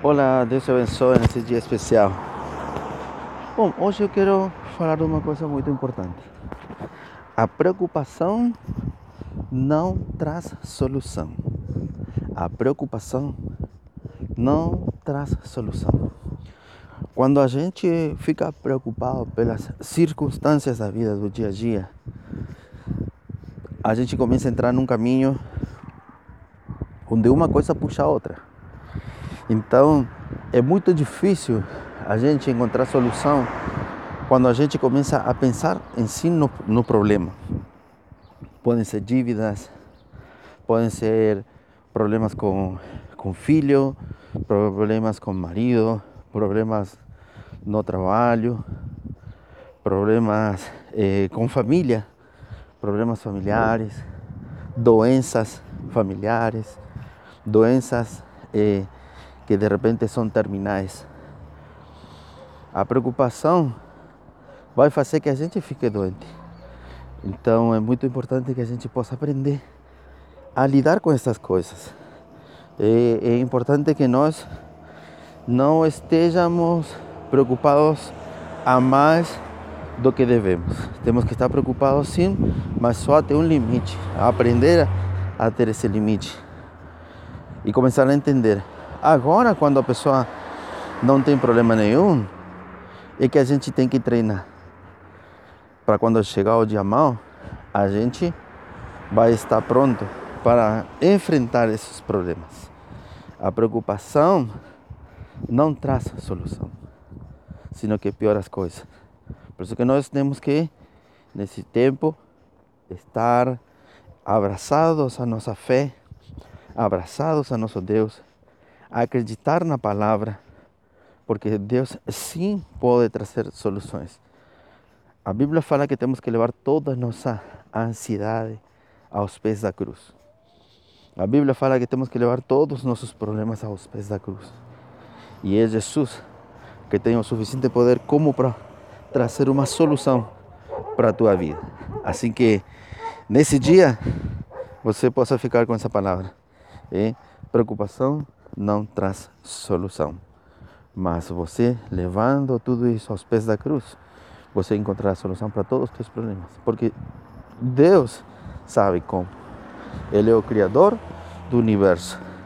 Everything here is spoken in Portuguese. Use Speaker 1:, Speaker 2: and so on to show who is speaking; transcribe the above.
Speaker 1: Olá, Deus te abençoe nesse dia especial. Bom, hoje eu quero falar de uma coisa muito importante. A preocupação não traz solução. A preocupação não traz solução. Quando a gente fica preocupado pelas circunstâncias da vida do dia a dia, a gente começa a entrar num caminho onde uma coisa puxa a outra. Então é muito difícil a gente encontrar solução quando a gente começa a pensar em si no, no problema. Podem ser dívidas, podem ser problemas com, com filho, problemas com marido, problemas no trabalho, problemas eh, com família, problemas familiares, doenças familiares, doenças eh, que de repente são terminais. A preocupação vai fazer que a gente fique doente. Então é muito importante que a gente possa aprender a lidar com essas coisas. É, é importante que nós não estejamos preocupados a mais do que devemos. Temos que estar preocupados sim, mas só até um limite. Aprender a ter esse limite e começar a entender Agora, quando a pessoa não tem problema nenhum, é que a gente tem que treinar. Para quando chegar o dia mal, a gente vai estar pronto para enfrentar esses problemas. A preocupação não traz solução, sino que piora as coisas. Por isso que nós temos que, nesse tempo, estar abraçados a nossa fé, abraçados a nosso Deus acreditar na palavra, porque Deus sim pode trazer soluções. A Bíblia fala que temos que levar toda a nossa ansiedade aos pés da cruz. A Bíblia fala que temos que levar todos os nossos problemas aos pés da cruz. E é Jesus que tem o suficiente poder como para trazer uma solução para a tua vida. Assim que nesse dia você possa ficar com essa palavra. É preocupação não traz solução. Mas você, levando tudo isso aos pés da cruz, você encontrará a solução para todos os problemas. Porque Deus sabe como. Ele é o Criador do universo.